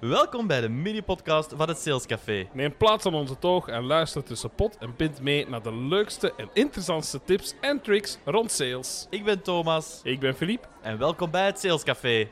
Welkom bij de mini-podcast van het Sales Café. Neem plaats aan onze toog en luister tussen pot en pint mee naar de leukste en interessantste tips en tricks rond sales. Ik ben Thomas Ik ben Philippe. en welkom bij het Sales Café.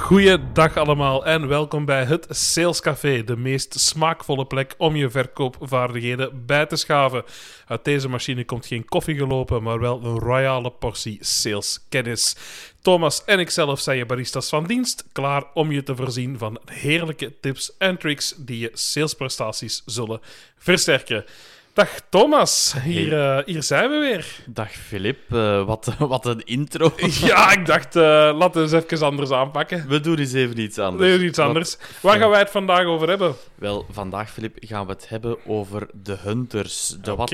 Goeiedag allemaal en welkom bij het Sales Café, de meest smaakvolle plek om je verkoopvaardigheden bij te schaven. Uit deze machine komt geen koffie gelopen, maar wel een royale portie saleskennis. Thomas en ikzelf zijn je baristas van dienst, klaar om je te voorzien van heerlijke tips en tricks die je salesprestaties zullen versterken. Dag Thomas, hier, eh, hier zijn we weer. Dag Filip, eh, wat, wat een intro. Ja, ik dacht, eh, laten we eens even anders aanpakken. We doen eens even iets anders. Nee, iets anders. Waar gaan wij het vandaag over hebben? Wel, vandaag Filip gaan we het hebben over de hunters. De wat?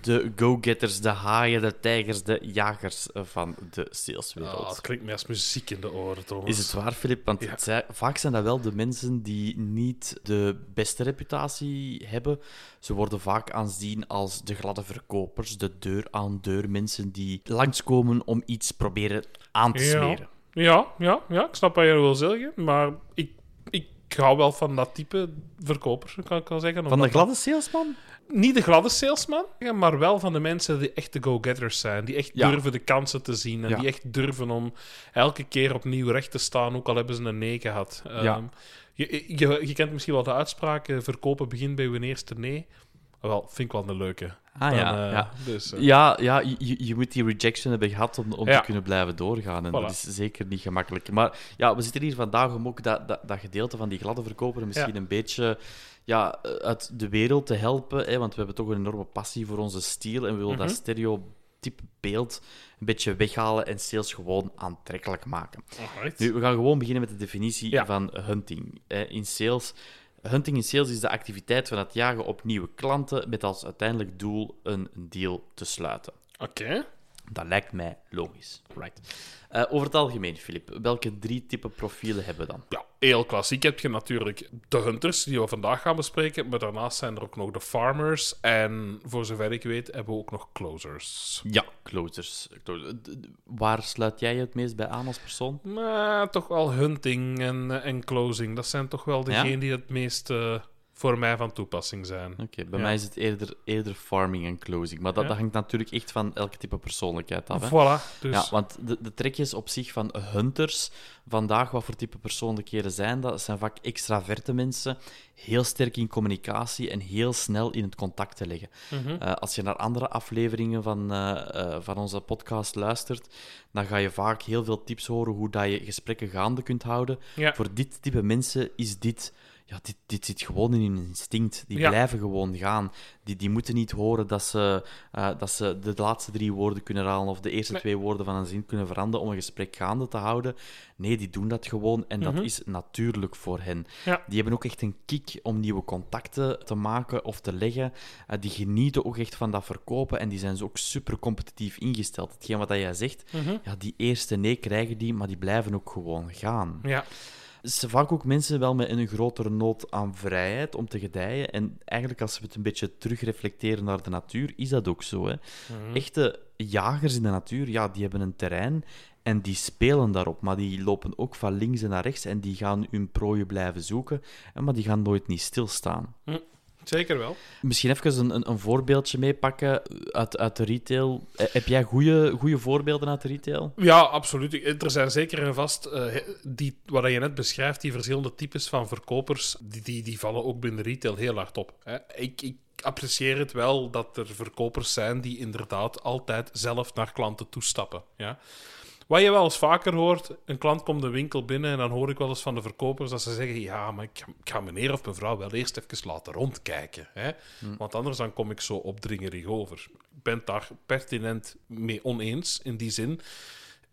De go-getters, de haaien, de tijgers, de jagers van de saleswereld. Oh, dat klinkt mij als muziek in de oren, Thomas. Is het waar, Filip? Want Ja. het zijn- vaak zijn dat wel de mensen die niet de beste reputatie hebben. Ze worden vaak aanzien als de gladde verkopers, de deur-aan-deur mensen die langskomen om iets proberen aan te smeren. Ja, ja, ja, ik snap wat je wil zeggen, maar ik, ik hou wel van dat type verkoper, kan ik wel zeggen. Van de gladde salesman? Niet de gladde salesman, maar wel van de mensen die echt de go-getters zijn. Die echt Ja. durven de kansen te zien en Ja. die echt durven om elke keer opnieuw recht te staan, ook al hebben ze een nee gehad. Ja. Ehm, je, je, je kent misschien wel de uitspraak, eh, verkopen begint bij uw eerste nee. Wel, vind ik wel een leuke. Ah Dan, ja, eh, ja. Dus, eh, Ja, ja je, je- moet die rejection hebben gehad om, om Ja. te kunnen blijven doorgaan. En Voilà. dat is zeker niet gemakkelijk. Maar ja, we zitten hier vandaag om ook dat, dat, dat gedeelte van die gladde verkoper misschien Ja. een beetje ja, uit de wereld te helpen. Hè, want we hebben toch een enorme passie voor onze stijl en we willen Mhm. dat stereotype beeld een beetje weghalen en sales gewoon aantrekkelijk maken. alright. Nu, we gaan gewoon beginnen met de definitie Ja. van hunting. Eh, In sales, hunting in sales is de activiteit van het jagen op nieuwe klanten met als uiteindelijk doel een deal te sluiten. Oké. Dat lijkt mij logisch. Right. Eh, over het algemeen, Filip, welke drie typen profielen hebben we dan? Ja, heel klassiek heb je natuurlijk de hunters, die we vandaag gaan bespreken. Maar daarnaast zijn er ook nog de farmers. En voor zover ik weet, hebben we ook nog closers. Ja, closers. Waar sluit jij je het meest bij aan als persoon? Maar toch wel hunting en, eh, en closing. Dat zijn toch wel Ja? degenen die het meest eh, voor mij van toepassing zijn. Oké, bij Ja. mij is het eerder, eerder farming en closing. Maar dat, Ja. dat hangt natuurlijk echt van elke type persoonlijkheid af. Hè? Voilà. Dus Ja, want de, de trekjes op zich van hunters vandaag, wat voor type persoonlijkheden zijn dat? Zijn vaak extraverte mensen, heel sterk in communicatie en heel snel in het contact te leggen. Mhm. Eh, als je naar andere afleveringen van, eh, eh, van onze podcast luistert, dan ga je vaak heel veel tips horen hoe dat je gesprekken gaande kunt houden. ja. Voor dit type mensen is dit... Ja, dit, dit zit gewoon in hun instinct. Die Ja. blijven gewoon gaan. Die, die moeten niet horen dat ze, eh, dat ze de laatste drie woorden kunnen halen of de eerste Nee. twee woorden van een zin kunnen veranderen om een gesprek gaande te houden. Nee, die doen dat gewoon en dat Mhm. is natuurlijk voor hen. Ja. Die hebben ook echt een kick om nieuwe contacten te maken of te leggen. Eh, die genieten ook echt van dat verkopen en die zijn zo ook super competitief ingesteld. Hetgeen wat jij zegt, Mhm. ja, die eerste nee krijgen die, maar die blijven ook gewoon gaan. ja. Zijn vaak ook mensen wel met een grotere nood aan vrijheid om te gedijen. En eigenlijk, als we het een beetje terugreflecteren naar de natuur, is dat ook zo. Hè? Mhm. Echte jagers in de natuur, ja, die hebben een terrein en die spelen daarop. Maar die lopen ook van links naar rechts en die gaan hun prooien blijven zoeken. Maar die gaan nooit niet stilstaan. Zeker wel. Misschien even een, een, een voorbeeldje meepakken uit, uit de retail. Eh, Heb jij goede voorbeelden uit de retail? Ja, absoluut. Er zijn zeker en vast, eh, die, wat je net beschrijft, die verschillende types van verkopers, die, die, die vallen ook binnen retail heel hard op. Hè. Ik, ik apprecieer het wel dat er verkopers zijn die inderdaad altijd zelf naar klanten toestappen. Ja. Wat je wel eens vaker hoort, een klant komt de winkel binnen en dan hoor ik wel eens van de verkopers dat ze zeggen, ja, maar ik ga, meneer of mevrouw wel eerst even laten rondkijken. Hè? Want anders dan kom ik zo opdringerig over. Ik ben het daar pertinent mee oneens, in die zin.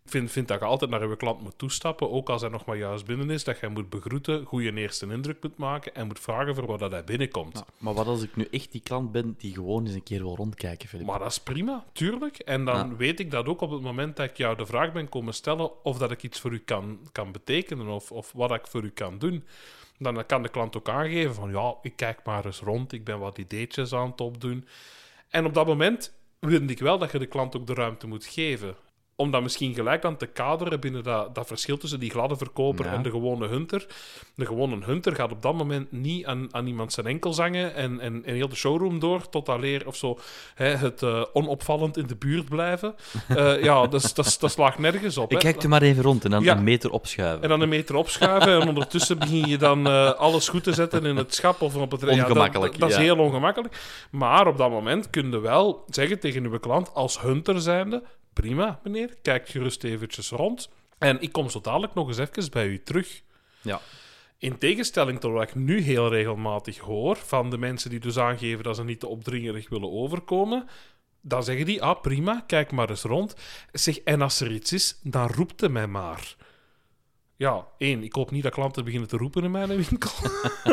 Vind, vind dat je altijd naar je klant moet toestappen, ook als hij nog maar juist binnen is, dat je moet begroeten, goede eerste indruk moet maken en moet vragen voor wat dat hij binnenkomt. Ja, maar wat als ik nu echt die klant ben die gewoon eens een keer wil rondkijken, Filip? Maar dat is prima, tuurlijk. En dan Ja. weet ik dat ook op het moment dat ik jou de vraag ben komen stellen of dat ik iets voor u kan, kan betekenen of, of wat ik voor u kan doen. Dan kan de klant ook aangeven van ja, ik kijk maar eens rond, ik ben wat ideetjes aan het opdoen. En op dat moment vind ik wel dat je de klant ook de ruimte moet geven. Om dat misschien gelijk dan te kaderen binnen dat, dat verschil tussen die gladde verkoper Ja. en de gewone hunter. De gewone hunter gaat op dat moment niet aan, aan iemand zijn enkel zangen en, en, en heel de showroom door tot alleen of zo hè, het eh, onopvallend in de buurt blijven. Eh, ja, dat, dat, dat slaagt nergens op. Ik hè. kijk er maar even rond en dan Ja. een meter opschuiven. En dan een meter opschuiven en ondertussen begin je dan eh, alles goed te zetten in het schap of op het... Ongemakkelijk, dat, dat is heel ongemakkelijk. Maar op dat moment kun je wel zeggen tegen uw klant, als hunter zijnde, prima meneer, kijk gerust eventjes rond. En ik kom zo dadelijk nog eens even bij u terug. Ja. In tegenstelling tot wat ik nu heel regelmatig hoor van de mensen die dus aangeven dat ze niet te opdringerig willen overkomen, dan zeggen die, ah prima, kijk maar eens rond. Zeg, en als er iets is, dan roept hij mij maar. Ja, één, ik hoop niet dat klanten beginnen te roepen in mijn winkel.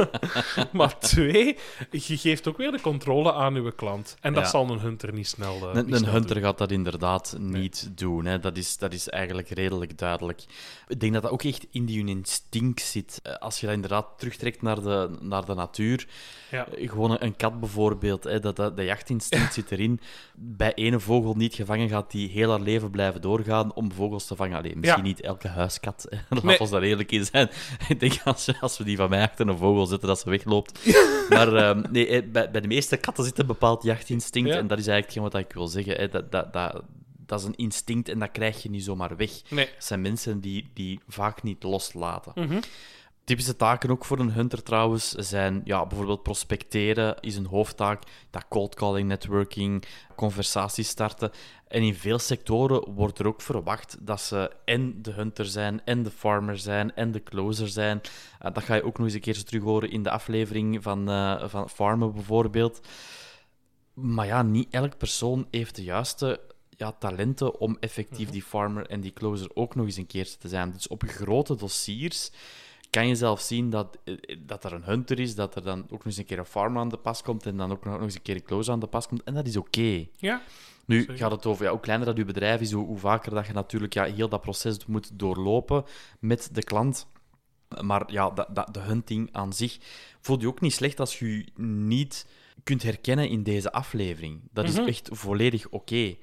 maar twee, je geeft ook weer de controle aan uw klant. En dat Ja. zal een hunter niet snel eh, Een, niet een snel hunter doen. gaat dat inderdaad niet doen. Hè. Dat, is, dat is eigenlijk redelijk duidelijk. Ik denk dat dat ook echt in die hun instinct zit. Eh, Als je dat inderdaad terugtrekt naar de, naar de natuur. Ja. Gewoon een, een kat bijvoorbeeld, hè, dat, dat, dat jachtinstinct zit erin. Bij ene vogel niet gevangen gaat die heel haar leven blijven doorgaan om vogels te vangen. Alleen misschien niet elke huiskat. Hè. Nee. Ons daar eerlijk in zijn. Ik denk als, we- als we die van mij achter een vogel zetten, dat ze wegloopt. Maar ehm, nee, eh, bij, bij de meeste katten zit een bepaald jachtinstinct. Ja. En dat is eigenlijk hetgeen wat ik wil zeggen. Hè. Dat, dat, dat, dat is een instinct en dat krijg je niet zomaar weg. Nee. Het zijn mensen die, die vaak niet loslaten. Mhm. Typische taken ook voor een hunter trouwens zijn ja, bijvoorbeeld prospecteren is een hoofdtaak, dat cold calling, networking, conversaties starten. En in veel sectoren wordt er ook verwacht dat ze en de hunter zijn, en de farmer zijn, en de closer zijn. Eh, dat ga je ook nog eens een keer terug horen in de aflevering van, eh, van Farmen bijvoorbeeld. Maar ja, niet elk persoon heeft de juiste ja, talenten om effectief die farmer en die closer ook nog eens een keer te zijn. Dus op grote dossiers kan je zelf zien dat, eh, dat er een hunter is, dat er dan ook nog eens een keer een farmer aan de pas komt en dan ook nog eens een keer een closer aan de pas komt. En dat is oké. Ja. Nu gaat het over ja, hoe kleiner dat je bedrijf is, hoe, hoe vaker dat je natuurlijk ja, heel dat proces moet doorlopen met de klant. Maar ja, dat, dat, de hunting aan zich voelt je ook niet slecht als je je niet kunt herkennen in deze aflevering. Dat is Mhm. echt volledig oké.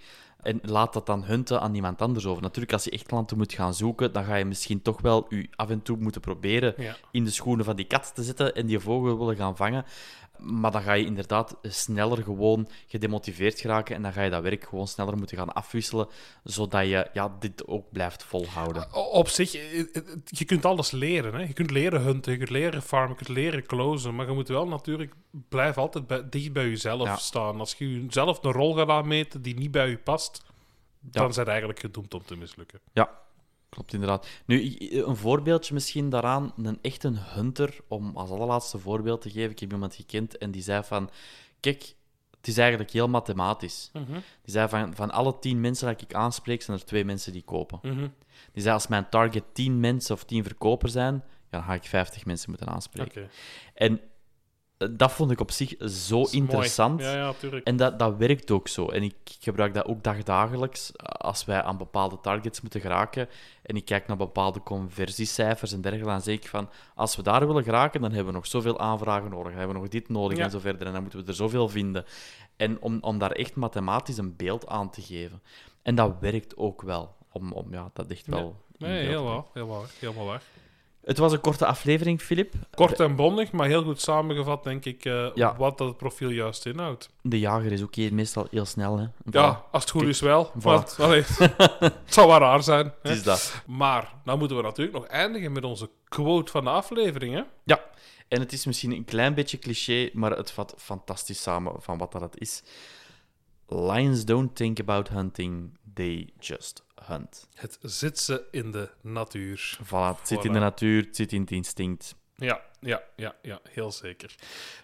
En laat dat dan hunten aan iemand anders over. Natuurlijk, als je echt klanten moet gaan zoeken, dan ga je misschien toch wel je af en toe moeten proberen Ja. in de schoenen van die kat te zetten en die vogel willen gaan vangen. Maar dan ga je inderdaad sneller gewoon gedemotiveerd geraken en dan ga je dat werk gewoon sneller moeten gaan afwisselen, zodat je ja, dit ook blijft volhouden. Op zich, eh, eh, je kunt alles leren. Hè? Je kunt leren hunten, je kunt leren farmen, je kunt leren closen. Maar je moet wel natuurlijk, blijf altijd bij, dicht bij jezelf Ja. staan. Als je jezelf een rol gaat aanmeten die niet bij je past. Dan zijn eigenlijk gedoemd om te mislukken. Ja, klopt inderdaad. Nu, een voorbeeldje misschien daaraan. Een echte hunter, om als allerlaatste voorbeeld te geven. Ik heb iemand gekend en die zei van... Kijk, het is eigenlijk heel mathematisch. Die zei van, van alle tien mensen dat ik aanspreek, zijn er twee mensen die kopen. Mhm. Die zei, als mijn target tien mensen of tien verkopers zijn, ja, dan ga ik 50 mensen moeten aanspreken. En dat vond ik op zich zo interessant. Ja, ja, tuurlijk. En dat, dat werkt ook zo. En ik gebruik dat ook dagdagelijks als wij aan bepaalde targets moeten geraken. En ik kijk naar bepaalde conversiecijfers en dergelijke. Dan zeg ik van, als we daar willen geraken, dan hebben we nog zoveel aanvragen nodig. Dan hebben we nog dit nodig Ja. en zo verder. En dan moeten we er zoveel vinden. En om, om daar echt mathematisch een beeld aan te geven. En dat werkt ook wel. Om, om ja, dat echt wel... Nee, heel waar, heel waar, helemaal waar. Het was een korte aflevering, Filip. Kort en bondig, maar heel goed samengevat, denk ik, Ja. wat dat profiel juist inhoudt. De jager is ook hier meestal heel snel. Hè. Ja, als het goed Kijk, is wel. voilà. Want, allee, het zou wel raar zijn. hè. Het is dat. Maar, nou moeten we natuurlijk nog eindigen met onze quote van de aflevering. Hè? Ja, en het is misschien een klein beetje cliché, maar het vat fantastisch samen van wat dat is. Lions don't think about hunting, they just hunt. Het zit ze in de natuur. Voilà, het zit in de natuur, het zit in het instinct. Ja, ja, ja, ja, heel zeker.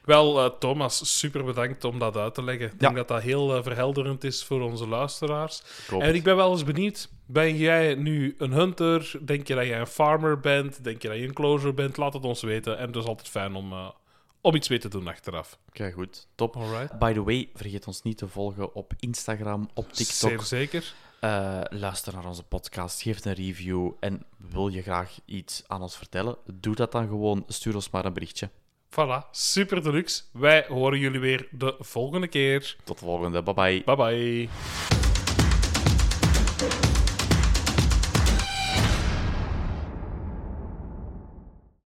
Wel, eh, Thomas, super bedankt om dat uit te leggen. Ik denk dat dat heel eh, verhelderend is voor onze luisteraars. Klopt. En ik ben wel eens benieuwd, ben jij nu een hunter? Denk je dat jij een farmer bent? Denk je dat je een closer bent? Laat het ons weten. En het is altijd fijn om, eh, om iets mee te doen achteraf. Kijk, goed. Top. Alright. By the way, vergeet ons niet te volgen op Instagram, op Zeer TikTok. zeker. Eh, luister naar onze podcast, geef een review. En wil je graag iets aan ons vertellen? Doe dat dan gewoon. Stuur ons maar een berichtje. Voilà, super deluxe. Wij horen jullie weer de volgende keer. Tot de volgende. Bye bye. Bye bye.